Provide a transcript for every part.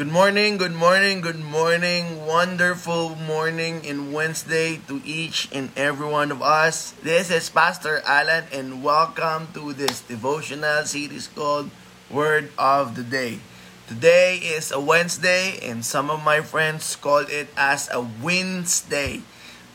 Good morning, good morning, good morning. Wonderful morning in Wednesday to each and every one of us. This is Pastor Alan and welcome to this devotional series called Word of the Day. Today is a Wednesday and some of my friends call it as a Wednesday.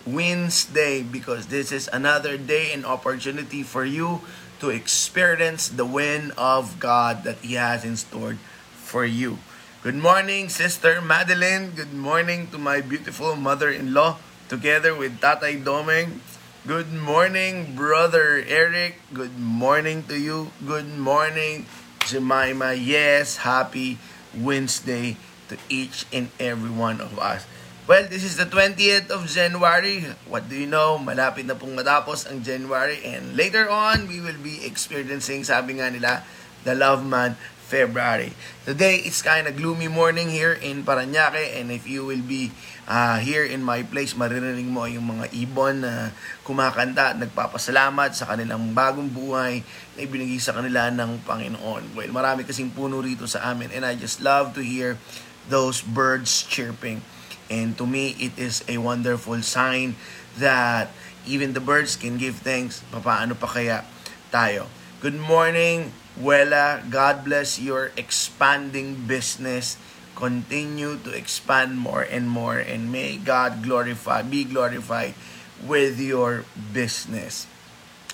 Wednesday because this is another day and opportunity for you to experience the wind of God that He has in store for you. Good morning, Sister Madeline. Good morning to my beautiful mother-in-law together with Tatay Domeng. Good morning, Brother Eric. Good morning to you. Good morning, Jemima. Yes, happy Wednesday to each and every one of us. Well, this is the 20th of January. What do you know? Malapit na pong matapos ang January and later on, we will be experiencing, sabi nga nila, the Love Month February. Today, it's kind of gloomy morning here in Paranaque and if you will be uh, here in my place, maririnig mo yung mga ibon na kumakanta at nagpapasalamat sa kanilang bagong buhay na ibinigay sa kanila ng Panginoon. Well, marami kasing puno rito sa amin and I just love to hear those birds chirping. And to me, it is a wonderful sign that even the birds can give thanks. Paano pa kaya tayo? Good morning, Wella. God bless your expanding business. Continue to expand more and more and may God glorify, be glorified with your business.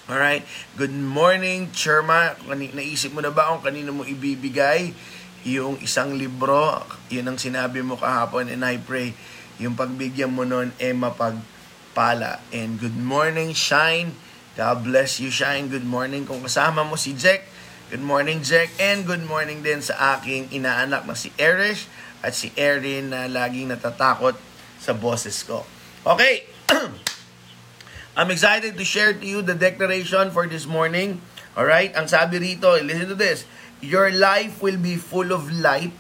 All right. Good morning, Cherma. Naisip mo na ba kung kanino mo ibibigay yung isang libro? Yun ang sinabi mo kahapon and I pray yung pagbigyan mo nun ay mapagpala. And good morning, Shine. God bless you, Shine. Good morning. Kung kasama mo si Jack, good morning, Jack. And good morning din sa aking inaanak na si Erish at si Erin na laging natatakot sa boses ko. Okay. I'm excited to share to you the declaration for this morning. All right? Ang sabi rito, listen to this. Your life will be full of light.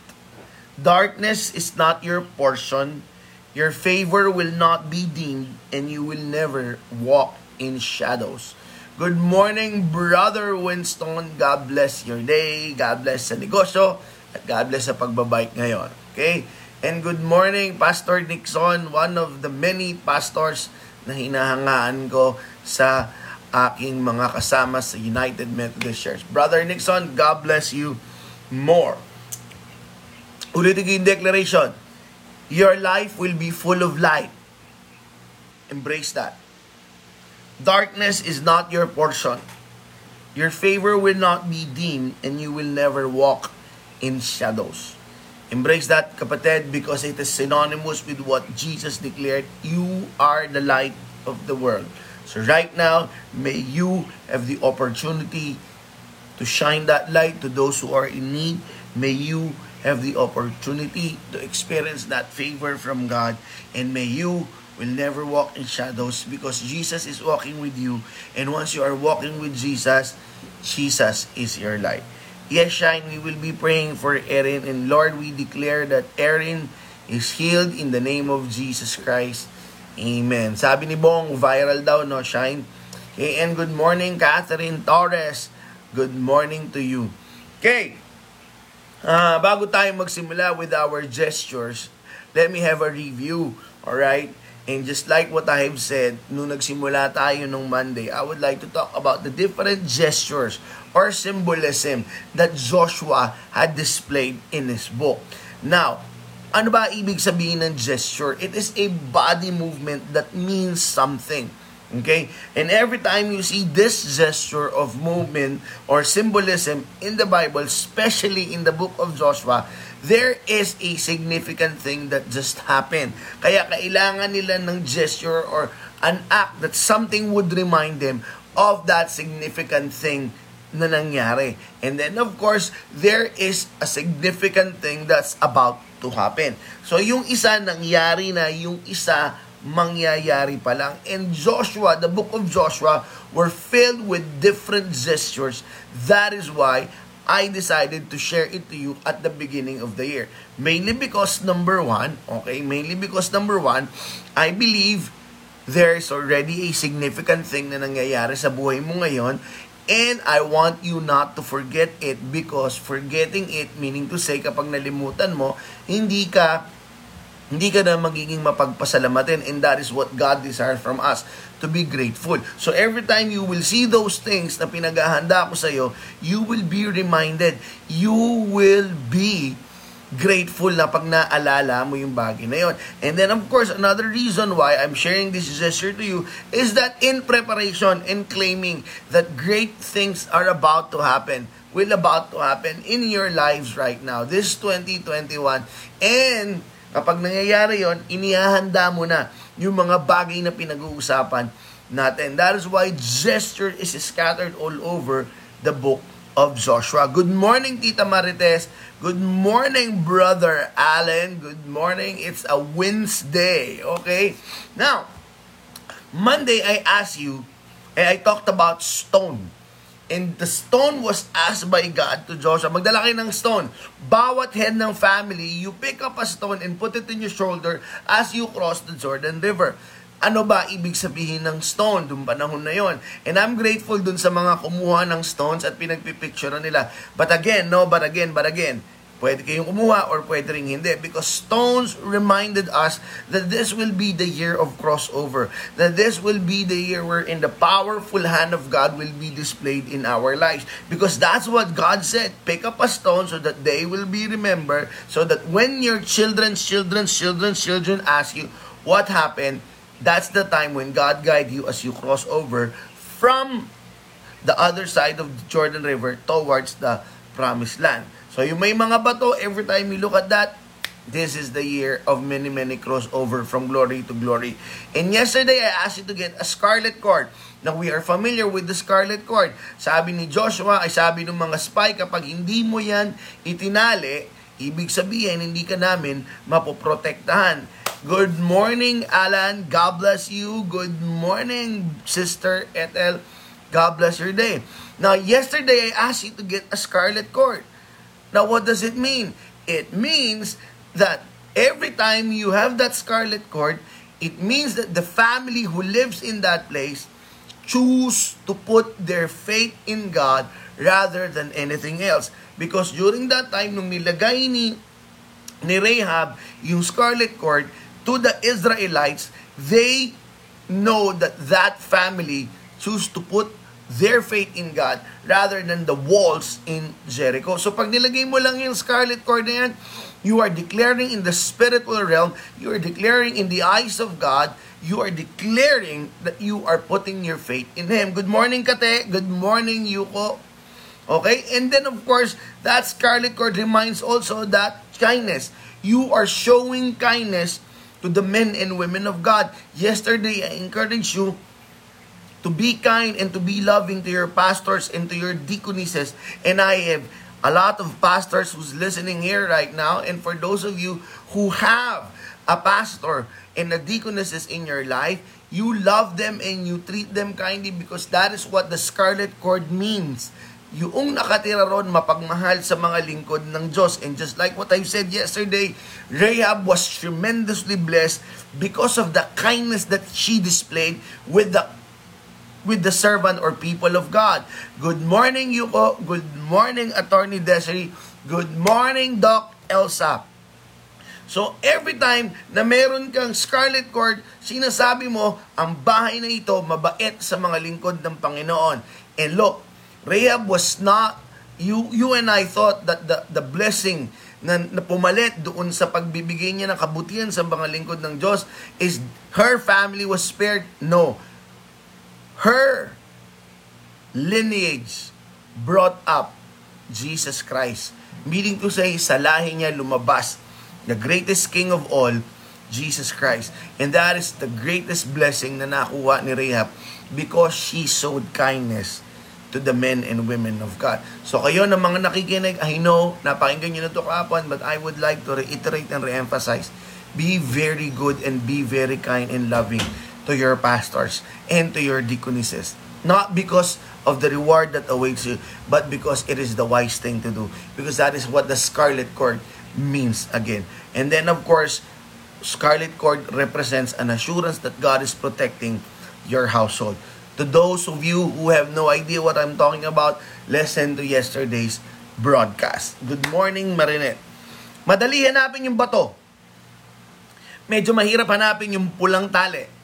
Darkness is not your portion. Your favor will not be dimmed and you will never walk in shadows. Good morning, Brother Winston. God bless your day. God bless sa negosyo. At God bless sa pagbabike ngayon. Okay? And good morning, Pastor Nixon, one of the many pastors na hinahangaan ko sa aking mga kasama sa United Methodist Church. Brother Nixon, God bless you more. Ulitin ko yung declaration. Your life will be full of light. Embrace that. Darkness is not your portion. Your favor will not be dim and you will never walk in shadows. Embrace that, kapatid, because it is synonymous with what Jesus declared. You are the light of the world. So right now, may you have the opportunity to shine that light to those who are in need. May you have the opportunity to experience that favor from God. And may you will never walk in shadows because Jesus is walking with you. And once you are walking with Jesus, Jesus is your light. Yes, Shine, we will be praying for Erin. And Lord, we declare that Erin is healed in the name of Jesus Christ. Amen. Sabi ni Bong, viral daw, no, Shine? Okay, and good morning, Catherine Torres. Good morning to you. Okay, uh, bago tayo magsimula with our gestures, let me have a review, alright? And just like what I have said, nung nagsimula tayo nung Monday, I would like to talk about the different gestures or symbolism that Joshua had displayed in his book. Now, ano ba ibig sabihin ng gesture? It is a body movement that means something. Okay? And every time you see this gesture of movement or symbolism in the Bible, especially in the book of Joshua, there is a significant thing that just happened. Kaya kailangan nila ng gesture or an act that something would remind them of that significant thing na nangyari. And then of course, there is a significant thing that's about to happen. So yung isa nangyari na, yung isa mangyayari pa lang. And Joshua, the book of Joshua, were filled with different gestures. That is why I decided to share it to you at the beginning of the year. Mainly because number one, okay, mainly because number one, I believe there's already a significant thing na nangyayari sa buhay mo ngayon And I want you not to forget it because forgetting it, meaning to say, kapag nalimutan mo, hindi ka hindi ka na magiging mapagpasalamatin and that is what God desires from us to be grateful. So every time you will see those things na pinaghahanda ko sa iyo, you will be reminded, you will be grateful na pag naalala mo yung bagay na yon. And then of course, another reason why I'm sharing this gesture to you is that in preparation and claiming that great things are about to happen, will about to happen in your lives right now. This 2021 and Kapag nangyayari yon, inihahanda mo na yung mga bagay na pinag-uusapan natin. That is why gesture is scattered all over the book of Joshua. Good morning, Tita Marites. Good morning, Brother Allen. Good morning. It's a Wednesday. Okay? Now, Monday, I asked you, and I talked about stone. And the stone was asked by God to Joshua, magdala kayo ng stone. Bawat head ng family, you pick up a stone and put it in your shoulder as you cross the Jordan River. Ano ba ibig sabihin ng stone dun panahon na yon? And I'm grateful dun sa mga kumuha ng stones at pinagpipicture nila. But again, no, but again, but again, Pwede kayong kumuha or pwede rin hindi. Because stones reminded us that this will be the year of crossover. That this will be the year wherein the powerful hand of God will be displayed in our lives. Because that's what God said. Pick up a stone so that they will be remembered. So that when your children's children's children's children ask you what happened, that's the time when God guide you as you cross over from the other side of the Jordan River towards the promised land. So yung may mga bato, every time you look at that, this is the year of many, many crossover from glory to glory. And yesterday, I asked you to get a scarlet cord. Now, we are familiar with the scarlet cord. Sabi ni Joshua, ay sabi ng mga spy, kapag hindi mo yan itinali, ibig sabihin, hindi ka namin mapoprotektahan. Good morning, Alan. God bless you. Good morning, Sister Ethel. God bless your day. Now, yesterday, I asked you to get a scarlet cord. Now, what does it mean? It means that every time you have that scarlet cord, it means that the family who lives in that place choose to put their faith in God rather than anything else. Because during that time, nung nilagay ni, ni Rahab yung scarlet cord to the Israelites, they know that that family choose to put their faith in God rather than the walls in Jericho. So pag nilagay mo lang yung scarlet cord na yan, you are declaring in the spiritual realm, you are declaring in the eyes of God, you are declaring that you are putting your faith in Him. Good morning, Kate. Good morning, Yuko. Okay? And then, of course, that scarlet cord reminds also that kindness. You are showing kindness to the men and women of God. Yesterday, I encouraged you to be kind and to be loving to your pastors and to your deaconesses. And I have a lot of pastors who's listening here right now. And for those of you who have a pastor and a deaconesses in your life, you love them and you treat them kindly because that is what the scarlet cord means. Yung nakatira ron mapagmahal sa mga lingkod ng Diyos. And just like what I said yesterday, Rahab was tremendously blessed because of the kindness that she displayed with the with the servant or people of God. Good morning, Yuko. Good morning, Attorney Desiree. Good morning, Doc Elsa. So, every time na meron kang scarlet cord, sinasabi mo, ang bahay na ito mabait sa mga lingkod ng Panginoon. And look, Rahab was not, you, you and I thought that the, the blessing na, na pumalit doon sa pagbibigay niya ng kabutihan sa mga lingkod ng Diyos is her family was spared. No her lineage brought up Jesus Christ. Meaning to say, sa lahi niya lumabas the greatest king of all, Jesus Christ. And that is the greatest blessing na nakuha ni Rahab because she showed kindness to the men and women of God. So kayo na mga nakikinig, I know, napakinggan nyo na ito kahapon, but I would like to reiterate and reemphasize, be very good and be very kind and loving to your pastors and to your deaconesses. Not because of the reward that awaits you, but because it is the wise thing to do. Because that is what the scarlet cord means again. And then, of course, scarlet cord represents an assurance that God is protecting your household. To those of you who have no idea what I'm talking about, listen to yesterday's broadcast. Good morning, Marinette. Madali hanapin yung bato. Medyo mahirap hanapin yung pulang tali.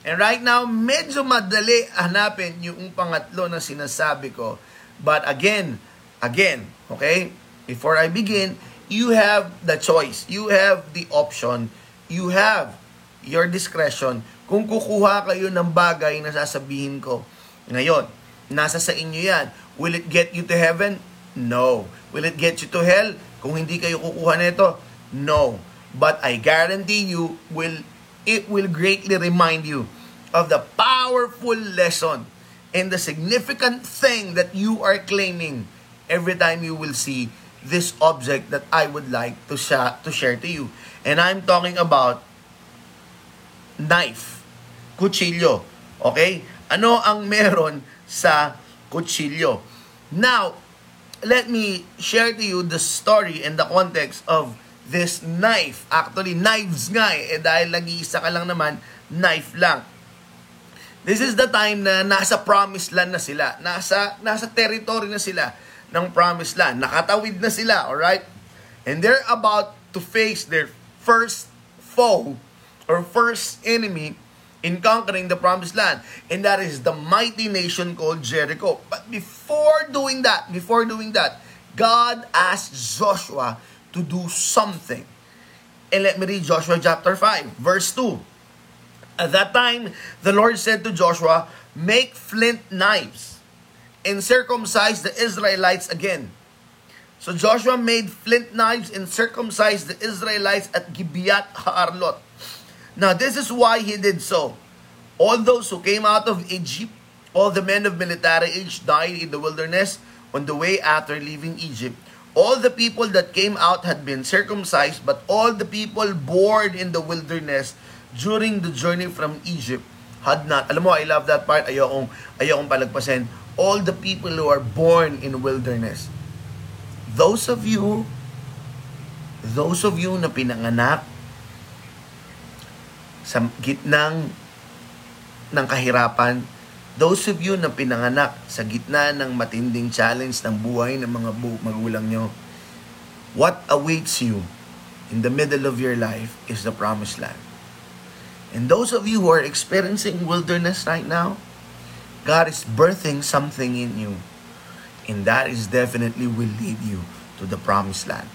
And right now, medyo madali hanapin yung pangatlo na sinasabi ko. But again, again, okay? Before I begin, you have the choice. You have the option. You have your discretion kung kukuha kayo ng bagay na sasabihin ko. Ngayon, nasa sa inyo yan. Will it get you to heaven? No. Will it get you to hell? Kung hindi kayo kukuha nito? No. But I guarantee you, will it will greatly remind you of the powerful lesson and the significant thing that you are claiming every time you will see this object that I would like to, sh- to share to you. And I'm talking about knife kutsilyo. Okay? Ano ang meron sa kutsilyo? Now, let me share to you the story and the context of this knife. Actually, knives nga eh. eh dahil nag-iisa ka lang naman, knife lang. This is the time na nasa promised land na sila. Nasa, nasa territory na sila ng promised land. Nakatawid na sila, alright? And they're about to face their first foe or first enemy in conquering the promised land. And that is the mighty nation called Jericho. But before doing that, before doing that, God asked Joshua to do something. And let me read Joshua chapter 5, verse 2. At that time, the Lord said to Joshua, Make flint knives and circumcise the Israelites again. So Joshua made flint knives and circumcised the Israelites at Gibeat Ha'arlot. Now, this is why he did so. All those who came out of Egypt, all the men of military age died in the wilderness on the way after leaving Egypt. All the people that came out had been circumcised, but all the people born in the wilderness during the journey from Egypt had not. Alam mo, I love that part. Ayokong, ayokong palagpasin. All the people who are born in wilderness. Those of you, those of you na pinanganak sa gitnang ng kahirapan, those of you na pinanganak sa gitna ng matinding challenge ng buhay ng mga bu- magulang nyo, what awaits you in the middle of your life is the promised land. And those of you who are experiencing wilderness right now, God is birthing something in you. And that is definitely will lead you to the promised land.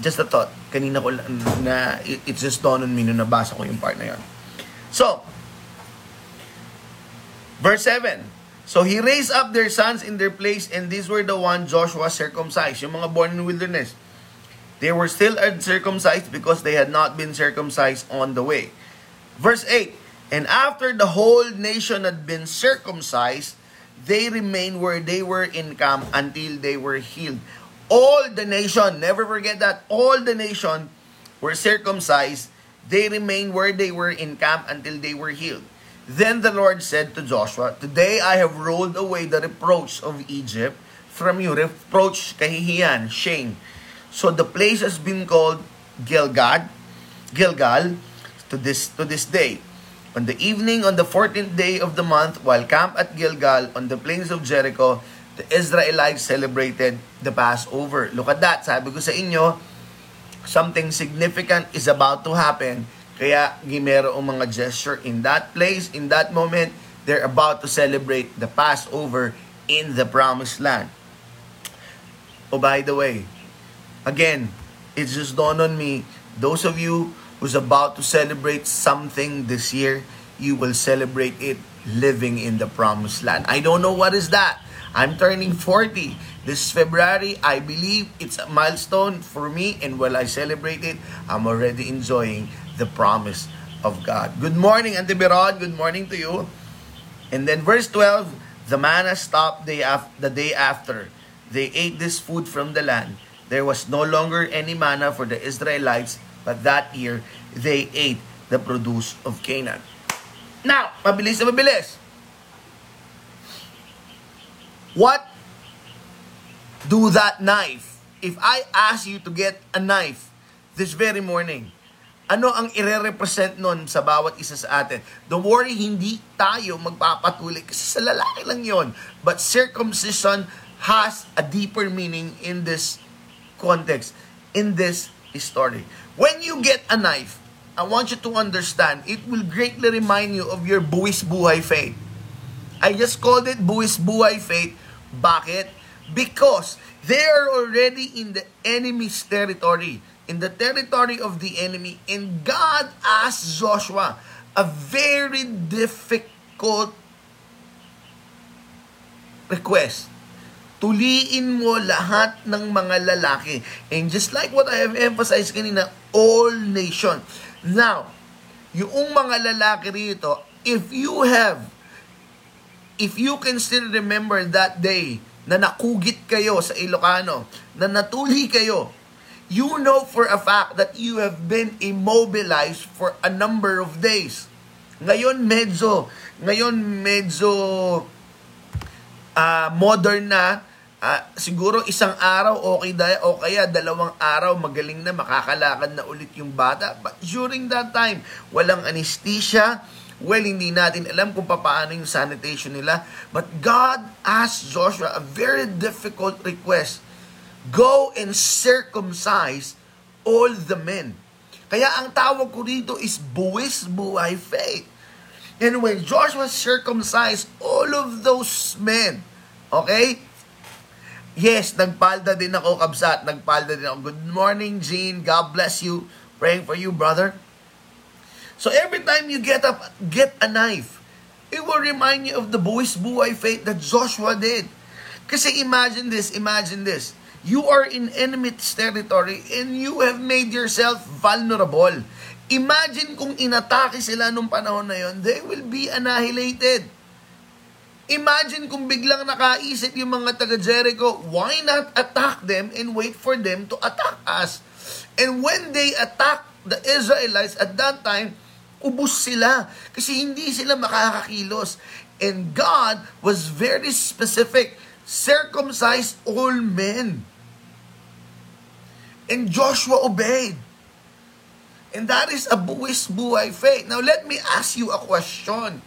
Just a thought. Kanina ko na, it, it just dawned on me nung nabasa ko yung part na yun. So, verse 7. So he raised up their sons in their place, and these were the one Joshua circumcised, yung mga born in wilderness. They were still uncircumcised because they had not been circumcised on the way. Verse 8. And after the whole nation had been circumcised, they remained where they were in camp until they were healed. All the nation, never forget that, all the nation were circumcised. They remained where they were in camp until they were healed. Then the Lord said to Joshua, Today I have rolled away the reproach of Egypt from you. Reproach, kahihiyan, shame. So the place has been called Gilgad, Gilgal, to this to this day. On the evening on the 14th day of the month, while camped at Gilgal on the plains of Jericho, the Israelites celebrated the Passover. Look at that. Sabi ko sa inyo, something significant is about to happen. Kaya mayroong mga gesture in that place, in that moment, they're about to celebrate the Passover in the Promised Land. Oh, by the way, again, it's just dawned on me, those of you who's about to celebrate something this year, you will celebrate it living in the promised land. I don't know what is that. I'm turning 40 this February. I believe it's a milestone for me and while I celebrate it, I'm already enjoying the promise of God. Good morning, Auntie Beron. Good morning to you. And then verse 12, the manna stopped the, af- the day after. They ate this food from the land. There was no longer any manna for the Israelites But that year, they ate the produce of Canaan. Now, mabilis na mabilis. What do that knife? If I ask you to get a knife this very morning, ano ang ire-represent nun sa bawat isa sa atin. Don't worry, hindi tayo magpapatuloy kasi sa lalaki lang yon. But circumcision has a deeper meaning in this context, in this story. When you get a knife, I want you to understand, it will greatly remind you of your buwis buhay faith. I just called it buwis buhay faith. Bakit? Because they are already in the enemy's territory in the territory of the enemy. And God asked Joshua a very difficult request. Tuliin mo lahat ng mga lalaki. And just like what I have emphasized kanina, all nation. Now, yung mga lalaki rito, if you have, if you can still remember that day na nakugit kayo sa Ilocano, na natuli kayo, you know for a fact that you have been immobilized for a number of days. Ngayon medyo, ngayon medyo uh, modern na, uh, siguro isang araw okay dahil o kaya dalawang araw magaling na makakalakad na ulit yung bata. But during that time, walang anesthesia, well, hindi natin alam kung paano yung sanitation nila. But God asked Joshua a very difficult request Go and circumcise all the men. Kaya ang tawag ko dito is buwis buhay faith. And when Joshua circumcised all of those men, okay? Yes, nagpalda din ako, kabsat. Nagpalda din ako. Good morning, Jean. God bless you. Praying for you, brother. So every time you get up, get a knife, it will remind you of the buwis buhay faith that Joshua did. Kasi imagine this, imagine this. You are in enemy's territory and you have made yourself vulnerable. Imagine kung inatake sila nung panahon na yon, they will be annihilated. Imagine kung biglang nakaisip yung mga taga Jericho, why not attack them and wait for them to attack us? And when they attack the Israelites at that time, ubus sila kasi hindi sila makakakilos. And God was very specific, circumcise all men. And Joshua obeyed. And that is a buwis buhay faith. Now let me ask you a question.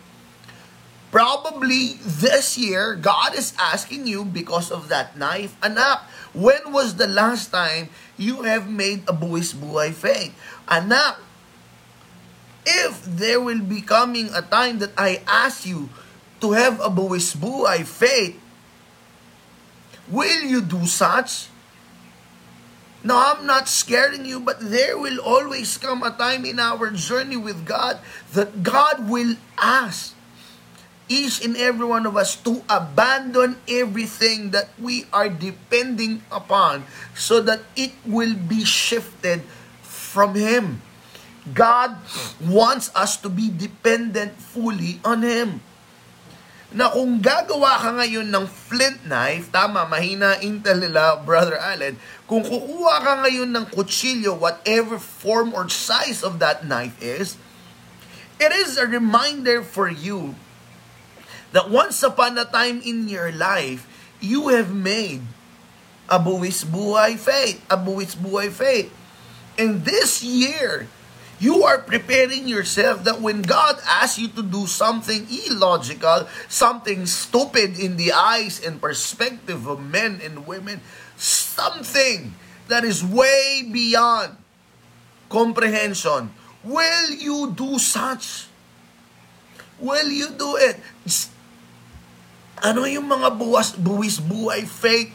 Probably this year, God is asking you because of that knife. Anak, when was the last time you have made a buwis buhay faith? Anak, if there will be coming a time that I ask you to have a buwis buhay faith, will you do such? No, I'm not scaring you, but there will always come a time in our journey with God that God will ask each and every one of us to abandon everything that we are depending upon so that it will be shifted from Him. God wants us to be dependent fully on Him na kung gagawa ka ngayon ng flint knife, tama, mahina intel nila, Brother Allen, kung kukuha ka ngayon ng kutsilyo, whatever form or size of that knife is, it is a reminder for you that once upon a time in your life, you have made a buwis buhay faith, a buwis buhay faith. And this year, You are preparing yourself that when God asks you to do something illogical, something stupid in the eyes and perspective of men and women, something that is way beyond comprehension, will you do such? Will you do it? Ano yung mga buwas, buwis buhay faith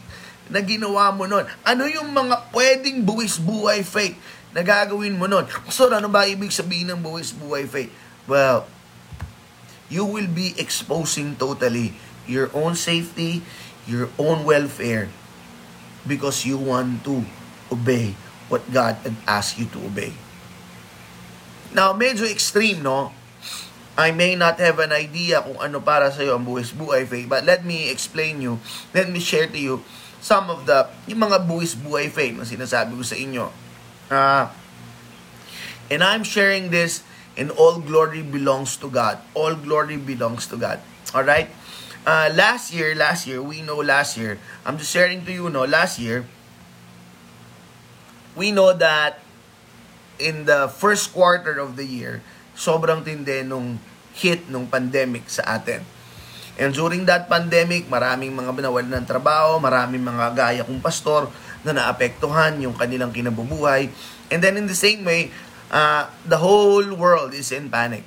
na ginawa mo nun? Ano yung mga pwedeng buwis buhay faith na gagawin mo nun. So, ano ba ibig sabihin ng buwis buhay faith? Well, you will be exposing totally your own safety, your own welfare, because you want to obey what God had asked you to obey. Now, medyo extreme, no? I may not have an idea kung ano para sa iyo ang buwis buhay faith, but let me explain you, let me share to you some of the, yung mga buwis buhay faith na sinasabi ko sa inyo. Uh, and I'm sharing this and all glory belongs to God. All glory belongs to God. All right? Uh, last year, last year, we know last year, I'm just sharing to you, no, last year, we know that in the first quarter of the year, sobrang tindi nung hit nung pandemic sa atin. And during that pandemic, maraming mga binawalan ng trabaho, maraming mga gaya kong pastor na naapektuhan yung kanilang kinabubuhay. And then in the same way, uh, the whole world is in panic.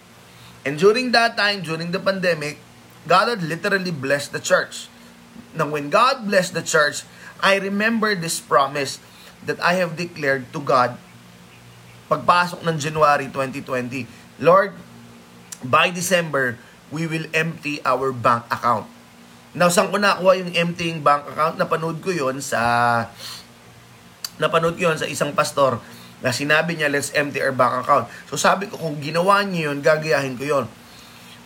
And during that time, during the pandemic, God had literally blessed the church. Now when God blessed the church, I remember this promise that I have declared to God pagpasok ng January 2020. Lord, by December, we will empty our bank account. Now, saan ko nakuha yung emptying bank account? Napanood ko yon sa napanood ko yon sa isang pastor na sinabi niya, let's empty our bank account. So sabi ko, kung ginawa niyo yun, gagayahin ko yon.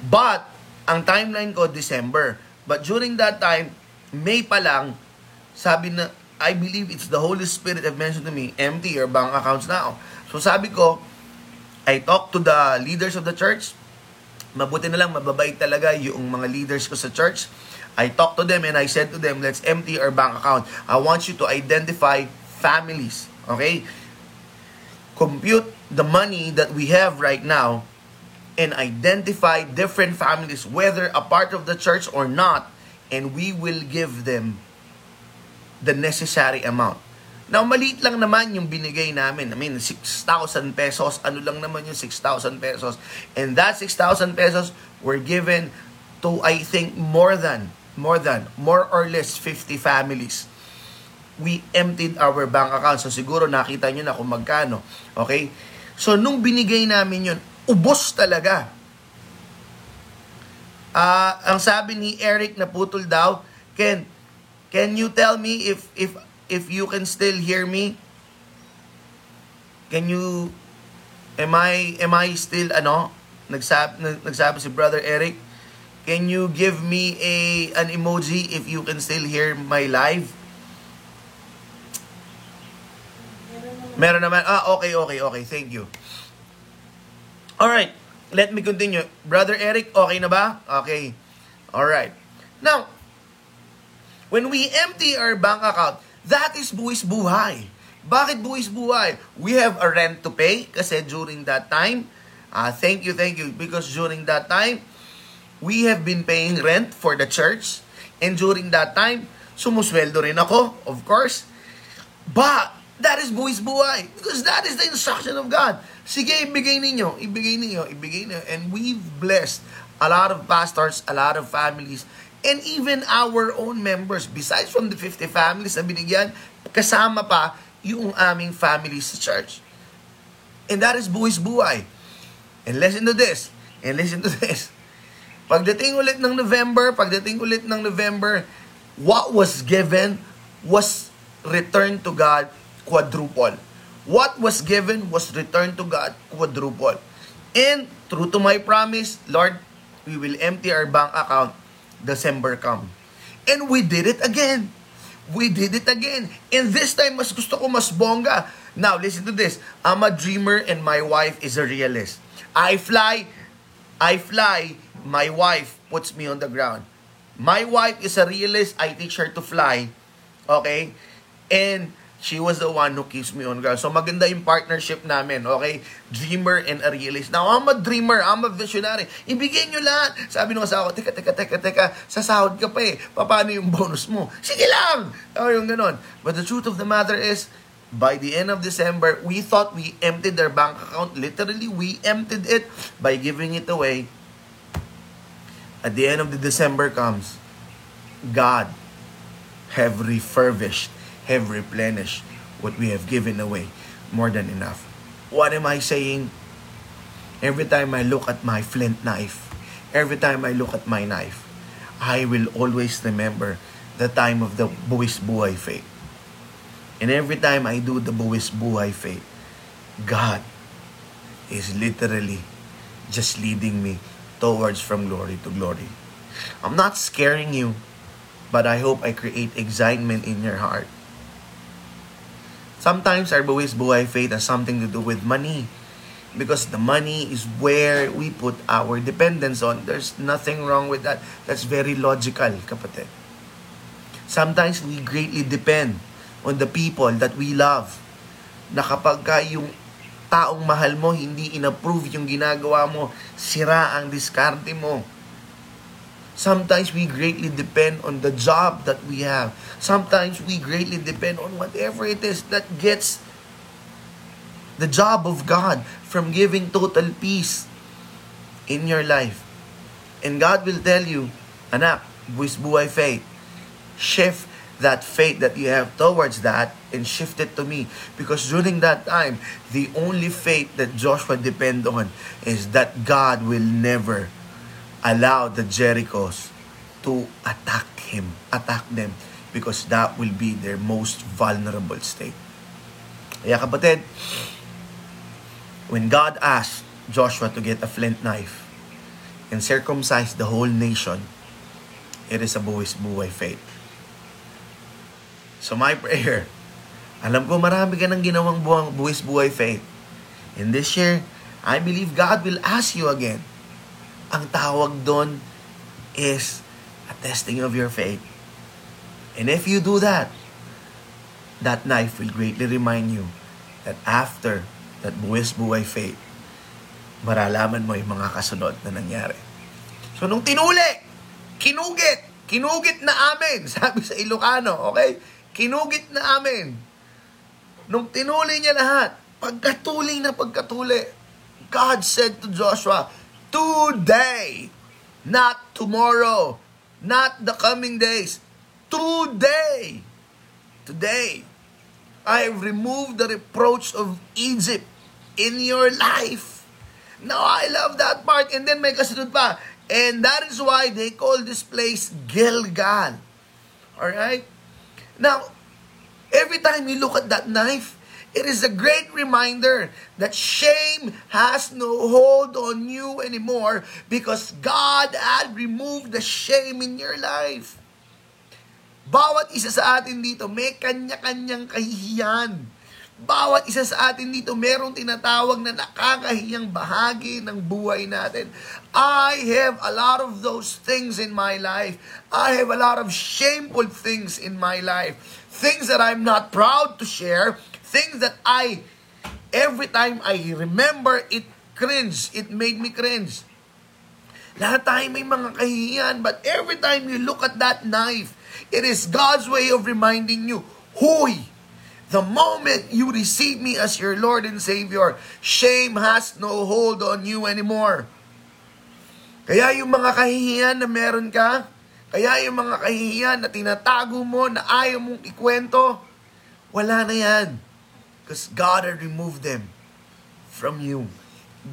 But, ang timeline ko, December. But during that time, May pa lang, sabi na, I believe it's the Holy Spirit have mentioned to me, empty your bank accounts now. So sabi ko, I talked to the leaders of the church, mabuti na lang, mababait talaga yung mga leaders ko sa church. I talked to them and I said to them, let's empty our bank account. I want you to identify families. Okay? Compute the money that we have right now and identify different families, whether a part of the church or not, and we will give them the necessary amount. Now, maliit lang naman yung binigay namin. I mean, 6,000 pesos. Ano lang naman yung 6,000 pesos? And that 6,000 pesos were given to, I think, more than, more than, more or less 50 families. We emptied our bank account. So, siguro nakita nyo na kung magkano. Okay? So, nung binigay namin yun, ubos talaga. Uh, ang sabi ni Eric na putol daw, Ken, can you tell me if if if you can still hear me? Can you am I am I still ano nagsabi nagsabi si brother Eric Can you give me a an emoji if you can still hear my live? Meron naman. Ah, okay, okay, okay. Thank you. All right. Let me continue. Brother Eric, okay na ba? Okay. All right. Now, when we empty our bank account, That is buwis buhay. Bakit buwis buhay? We have a rent to pay kasi during that time, uh, thank you, thank you, because during that time, we have been paying rent for the church. And during that time, sumusweldo rin ako, of course. But, that is buwis buhay. Because that is the instruction of God. Sige, ibigay ninyo, ibigay ninyo, ibigay ninyo. And we've blessed a lot of pastors, a lot of families and even our own members, besides from the 50 families na binigyan, kasama pa yung aming families sa church. And that is buwis buhay. And listen to this. And listen to this. Pagdating ulit ng November, pagdating ulit ng November, what was given was returned to God quadruple. What was given was returned to God quadruple. And true to my promise, Lord, we will empty our bank account December come. And we did it again. We did it again. And this time, mas gusto ko mas bongga. Now, listen to this. I'm a dreamer and my wife is a realist. I fly, I fly, my wife puts me on the ground. My wife is a realist. I teach her to fly. Okay? And She was the one who keeps me on ground. So maganda yung partnership namin, okay? Dreamer and a realist. Now, I'm a dreamer, I'm a visionary. Ibigay nyo lahat. Sabi nung asawa teka, teka, teka, teka, sasahod ka pa eh. Paano yung bonus mo? Sige lang! O, yung ganon. But the truth of the matter is, by the end of December, we thought we emptied their bank account. Literally, we emptied it by giving it away. At the end of the December comes, God have refurbished have replenished what we have given away more than enough. What am I saying? Every time I look at my flint knife, every time I look at my knife, I will always remember the time of the buwis buhay faith. And every time I do the buwis buhay faith, God is literally just leading me towards from glory to glory. I'm not scaring you, but I hope I create excitement in your heart Sometimes our buwis buhay faith has something to do with money. Because the money is where we put our dependence on. There's nothing wrong with that. That's very logical, kapatid. Sometimes we greatly depend on the people that we love. Na kapag ka yung taong mahal mo, hindi inapprove yung ginagawa mo, sira ang diskarte mo. Sometimes we greatly depend on the job that we have. Sometimes we greatly depend on whatever it is that gets the job of God from giving total peace in your life. And God will tell you, anak, buwis buhay faith. Shift that faith that you have towards that and shift it to me. Because during that time, the only faith that Joshua depend on is that God will never allow the Jerichos to attack him, attack them, because that will be their most vulnerable state. Kaya kapatid, when God asked Joshua to get a flint knife and circumcise the whole nation, it is a buwis-buhay faith. So my prayer, alam ko marami ka nang ginawang buwang buwis-buhay faith. In this year, I believe God will ask you again. Ang tawag doon is a testing of your faith. And if you do that, that knife will greatly remind you that after that buwis-buhay faith, maralaman mo yung mga kasunod na nangyari. So nung tinuli, kinugit, kinugit na amin, sabi sa Ilocano, okay? Kinugit na amin. Nung tinuli niya lahat, pagkatuli na pagkatuli, God said to Joshua, Today, not tomorrow, not the coming days, today, today, I have removed the reproach of Egypt in your life. Now, I love that part. And then may kasunod pa. And that is why they call this place Gilgal. Alright? Now, every time you look at that knife, it is a great reminder that shame has no hold on you anymore because God had removed the shame in your life. Bawat isa sa atin dito may kanya-kanyang kahihiyan. Bawat isa sa atin dito merong tinatawag na nakakahiyang bahagi ng buhay natin. I have a lot of those things in my life. I have a lot of shameful things in my life. Things that I'm not proud to share. Things that I, every time I remember, it cringe. It made me cringe. Lahat tayo may mga kahihiyan, but every time you look at that knife, it is God's way of reminding you, Huy, the moment you receive me as your Lord and Savior, shame has no hold on you anymore. Kaya yung mga kahihiyan na meron ka, kaya yung mga kahihiyan na tinatago mo, na ayaw mong ikwento, wala na yan. Because God had removed them from you.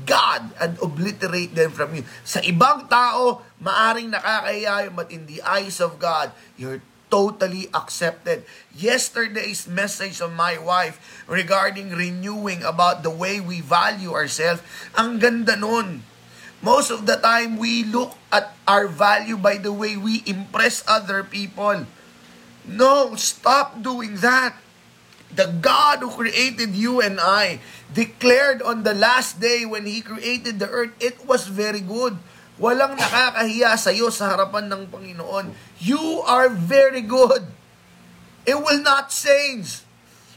God had obliterate them from you. Sa ibang tao, maaring nakakahiya but in the eyes of God, you're totally accepted. Yesterday's message of my wife regarding renewing about the way we value ourselves, ang ganda nun. Most of the time, we look at our value by the way we impress other people. No, stop doing that. The God who created you and I declared on the last day when He created the earth, it was very good. Walang nakakahiya sa iyo sa harapan ng Panginoon. You are very good. It will not change.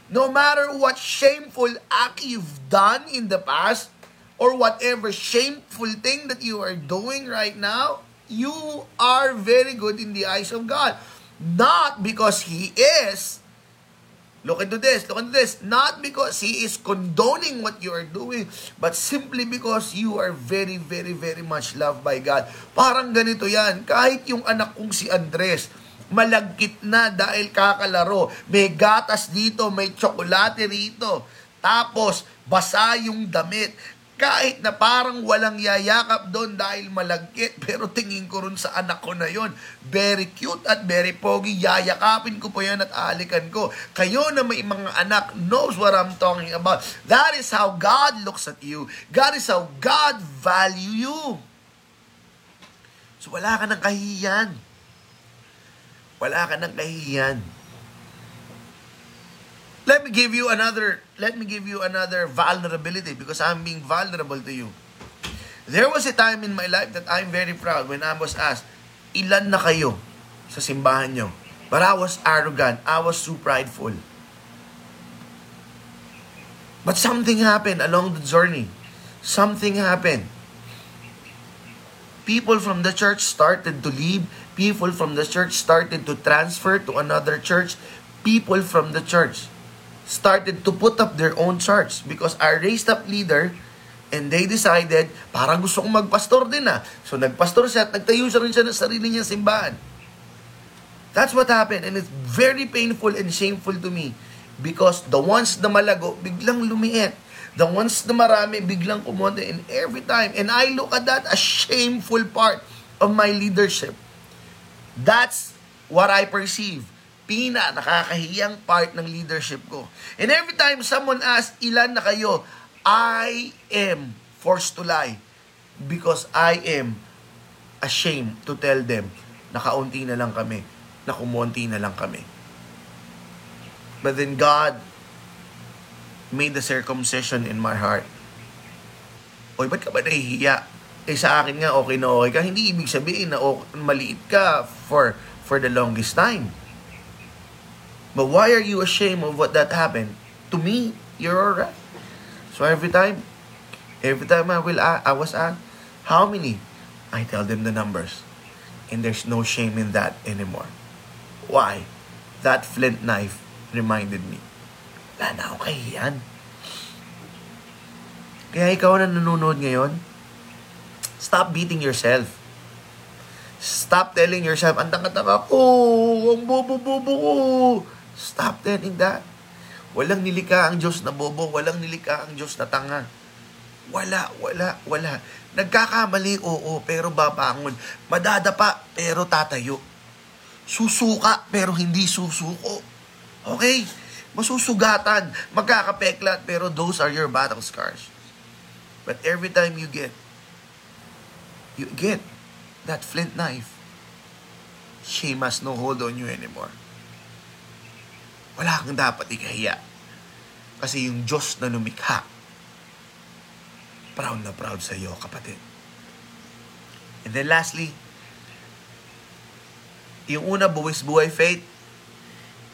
No matter what shameful act you've done in the past, or whatever shameful thing that you are doing right now, you are very good in the eyes of God. Not because He is, Look into this, look into this. Not because He is condoning what you are doing, but simply because you are very, very, very much loved by God. Parang ganito yan. Kahit yung anak kong si Andres, malagkit na dahil kakalaro. May gatas dito, may tsokolate rito. Tapos, basa yung damit kahit na parang walang yayakap doon dahil malagkit, pero tingin ko rin sa anak ko na yon. Very cute at very pogi. Yayakapin ko po yan at alikan ko. Kayo na may mga anak knows what I'm talking about. That is how God looks at you. God is how God value you. So wala ka ng kahihiyan. Wala ka ng kahihiyan. Let me give you another let me give you another vulnerability because I'm being vulnerable to you. There was a time in my life that I'm very proud when I was asked, ilan na kayo sa simbahan nyo? But I was arrogant. I was too prideful. But something happened along the journey. Something happened. People from the church started to leave. People from the church started to transfer to another church. People from the church started to put up their own church because I raised up leader and they decided, parang gusto kong magpastor din ah. So nagpastor siya at nagtayo siya rin siya ng sarili niyang simbahan. That's what happened and it's very painful and shameful to me because the ones na malago, biglang lumiit. The ones na marami, biglang kumonte. And every time, and I look at that as shameful part of my leadership. That's what I perceive pina nakakahiyang part ng leadership ko. And every time someone asks, ilan na kayo? I am forced to lie because I am ashamed to tell them na kaunti na lang kami, na kumonti na lang kami. But then God made the circumcision in my heart. Oy, ba't ka ba nahihiya? Eh sa akin nga, okay na okay ka. Hindi ibig sabihin na okay, maliit ka for, for the longest time. But why are you ashamed of what that happened? To me, you're alright. So every time, every time I will, I was asked, how many? I tell them the numbers. And there's no shame in that anymore. Why? That flint knife reminded me, wala na akong kahiyan. Kaya ikaw na nanonood ngayon, stop beating yourself. Stop telling yourself, ang tanga-tanga ko, ang bobo-bobo ko. Stop telling that. Walang nilika ang Diyos na bobo, walang nilika ang Diyos na tanga. Wala, wala, wala. Nagkakamali, oo, pero babangon. Madadapa, pero tatayo. Susuka, pero hindi susuko. Okay? Masusugatan, magkakapeklat, pero those are your battle scars. But every time you get, you get that flint knife, shame has no hold on you anymore wala kang dapat ikahiya. Kasi yung Diyos na lumikha, proud na proud sa iyo, kapatid. And then lastly, yung una, buwis-buhay faith.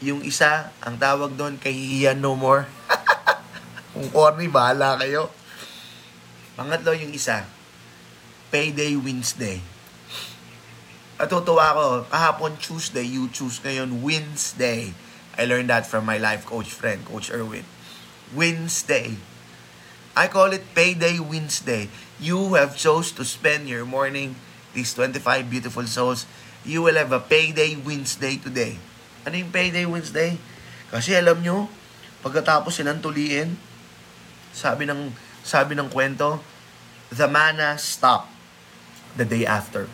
Yung isa, ang tawag doon, kahihiyan no more. Kung corny, bahala kayo. Pangatlo yung isa, payday wins day. Natutuwa ko, kahapon Tuesday, you choose ngayon Wednesday. I learned that from my life coach friend, Coach Erwin. Wednesday. I call it Payday Wednesday. You have chose to spend your morning, these 25 beautiful souls, you will have a Payday Wednesday today. Ano yung Payday Wednesday? Kasi alam nyo, pagkatapos silang tuliin, sabi ng, sabi ng kwento, the manna stopped the day after.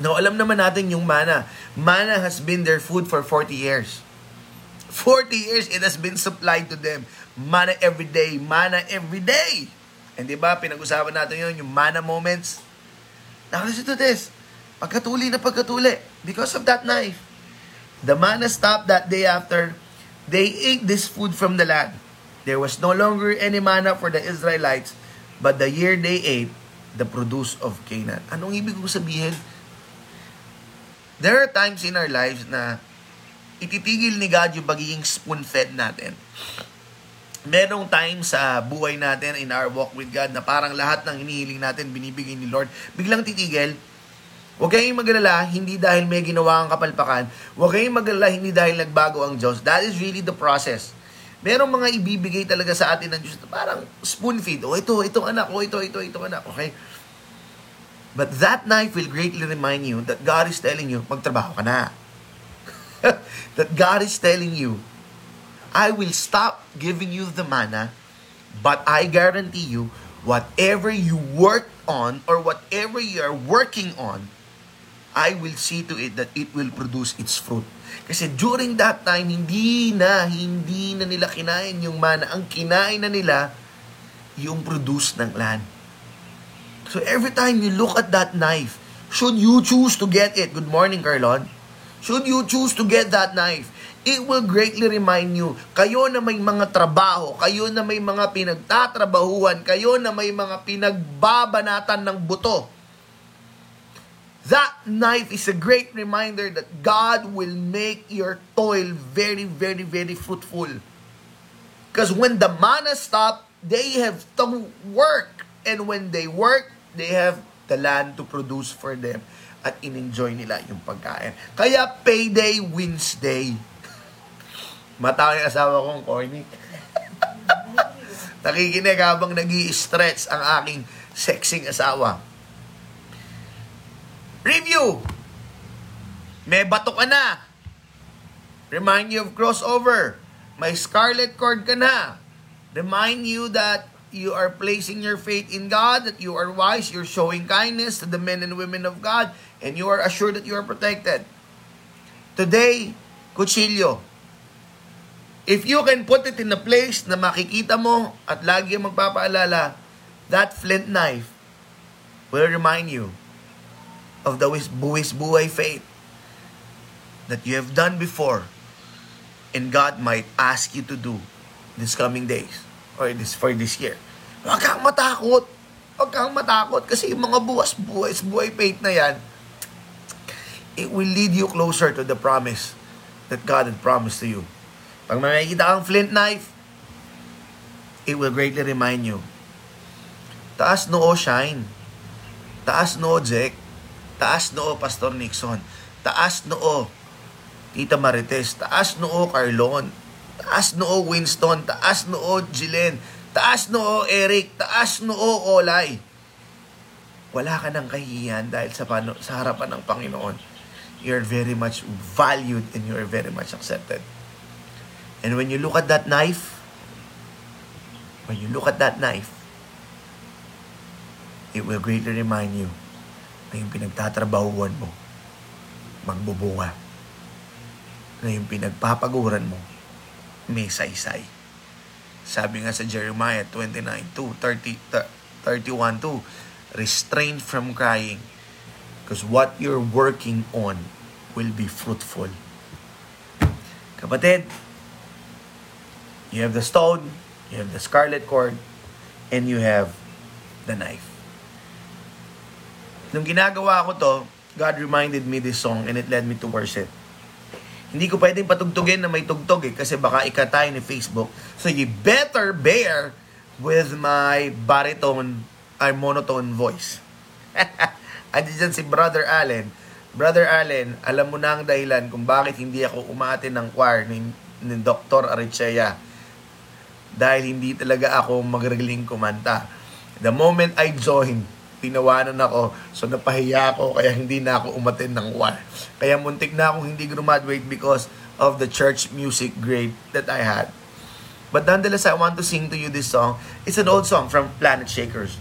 Now, alam naman natin yung mana. Mana has been their food for 40 years. 40 years it has been supplied to them. Mana every day, mana every day. And di ba, pinag-usapan natin yun, yung mana moments. Now listen to this. Pagkatuli na pagkatuli. Because of that knife. The manna stopped that day after they ate this food from the land. There was no longer any manna for the Israelites, but the year they ate the produce of Canaan. Anong ibig ko sabihin? There are times in our lives na ititigil ni God yung pagiging spoon-fed natin. Merong time sa buhay natin in our walk with God na parang lahat ng hinihiling natin binibigay ni Lord, biglang titigil. Huwag kayong magalala, hindi dahil may ginawa kang kapalpakan. Huwag kayong magalala, hindi dahil nagbago ang Diyos. That is really the process. Merong mga ibibigay talaga sa atin ng Diyos parang spoon feed. O oh, ito, ito anak, o oh, ito, ito, ito anak. Okay? But that knife will greatly remind you that God is telling you, magtrabaho ka na. that God is telling you, I will stop giving you the manna, but I guarantee you, whatever you work on or whatever you are working on, I will see to it that it will produce its fruit. Kasi during that time, hindi na, hindi na nila kinain yung mana. Ang kinain na nila, yung produce ng land. So every time you look at that knife, should you choose to get it, good morning, Carlon, should you choose to get that knife, it will greatly remind you, kayo na may mga trabaho, kayo na may mga pinagtatrabahuan, kayo na may mga pinagbabanatan ng buto. That knife is a great reminder that God will make your toil very, very, very fruitful. Because when the manna stopped, they have to work. And when they work, they have the land to produce for them at in-enjoy nila yung pagkain. Kaya payday wins day. Mata yung asawa kong corny. Nakikinig habang nag stretch ang aking sexing asawa. Review! May bato ka na. Remind you of crossover. May scarlet cord ka na. Remind you that you are placing your faith in God, that you are wise, you're showing kindness to the men and women of God, and you are assured that you are protected. Today, kutsilyo. If you can put it in a place na makikita mo at lagi magpapaalala, that flint knife will remind you of the buwis buhay faith that you have done before and God might ask you to do this coming days or this for this year. Huwag kang matakot. Huwag kang matakot kasi yung mga buwas buhay, buhay faith na yan, it will lead you closer to the promise that God had promised to you. Pag may makikita kang flint knife, it will greatly remind you. Taas noo, Shine. Taas noo, Jack. Taas noo, Pastor Nixon. Taas noo, Tita Marites. Taas noo, Carlon. Taas noo, Winston. Taas noo, Jilen. Taas noo, Eric. Taas noo, Olay. Wala ka ng kahihiyan dahil sa, pano, sa harapan ng Panginoon you're very much valued and you're very much accepted. And when you look at that knife, when you look at that knife, it will greatly remind you na yung pinagtatrabahuan mo, magbubunga. Na yung pinagpapaguran mo, may saysay. Sabi nga sa Jeremiah 29:2, 30, 31:2, restrain from crying Because what you're working on will be fruitful. Kapatid, you have the stone, you have the scarlet cord, and you have the knife. Nung ginagawa ko to, God reminded me this song and it led me to worship. Hindi ko pwedeng patugtugin na may tugtog eh, kasi baka ikatay ni Facebook. So you better bear with my baritone, or monotone voice. Andiyan si Brother Allen. Brother Allen, alam mo na ang dahilan kung bakit hindi ako umaatin ng choir ni, ni Dr. Arichea. Dahil hindi talaga ako magaling kumanta. The moment I joined, tinawanan ako. So napahiya ako kaya hindi na ako umatin ng choir. Kaya muntik na akong hindi graduate because of the church music grade that I had. But nonetheless, I want to sing to you this song. It's an old song from Planet Shakers.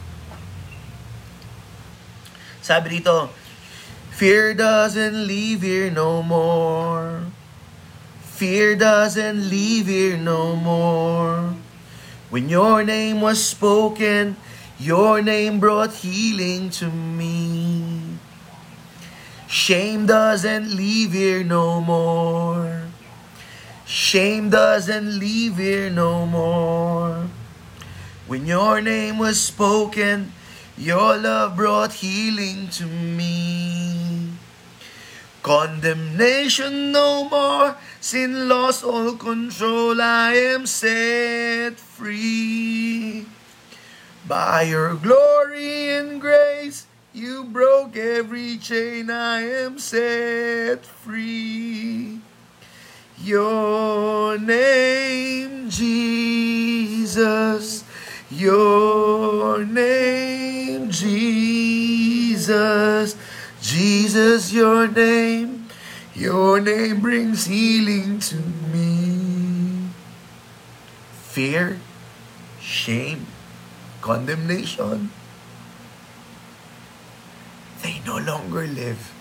Sabi dito, Fear doesn't live here no more. Fear doesn't live here no more. When your name was spoken, your name brought healing to me. Shame doesn't live here no more. Shame doesn't live here no more. When your name was spoken, Your love brought healing to me. Condemnation no more, sin lost all control, I am set free. By your glory and grace, you broke every chain, I am set free. Your name, Jesus, your name, Jesus. Jesus, your name. Your name brings healing to me. Fear, shame, condemnation. They no longer live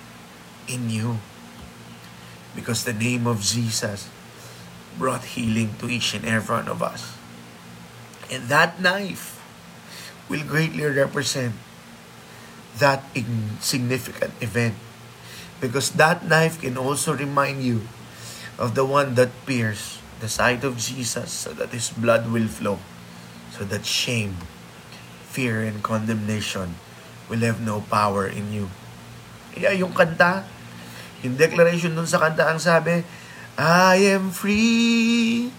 in you. Because the name of Jesus brought healing to each and every one of us. And that knife will greatly represent that insignificant event. Because that knife can also remind you of the one that pierced the side of Jesus so that his blood will flow. So that shame, fear, and condemnation will have no power in you. Kaya yung kanta, yung declaration dun sa kanta, ang sabi, I am free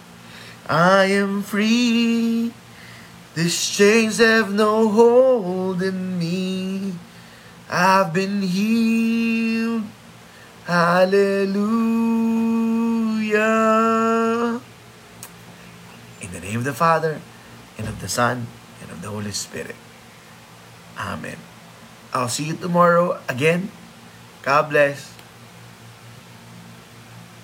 I am free. These chains have no hold in me. I've been healed. Hallelujah. In the name of the Father, and of the Son, the Holy Spirit. Amen. I'll see you tomorrow again. God bless.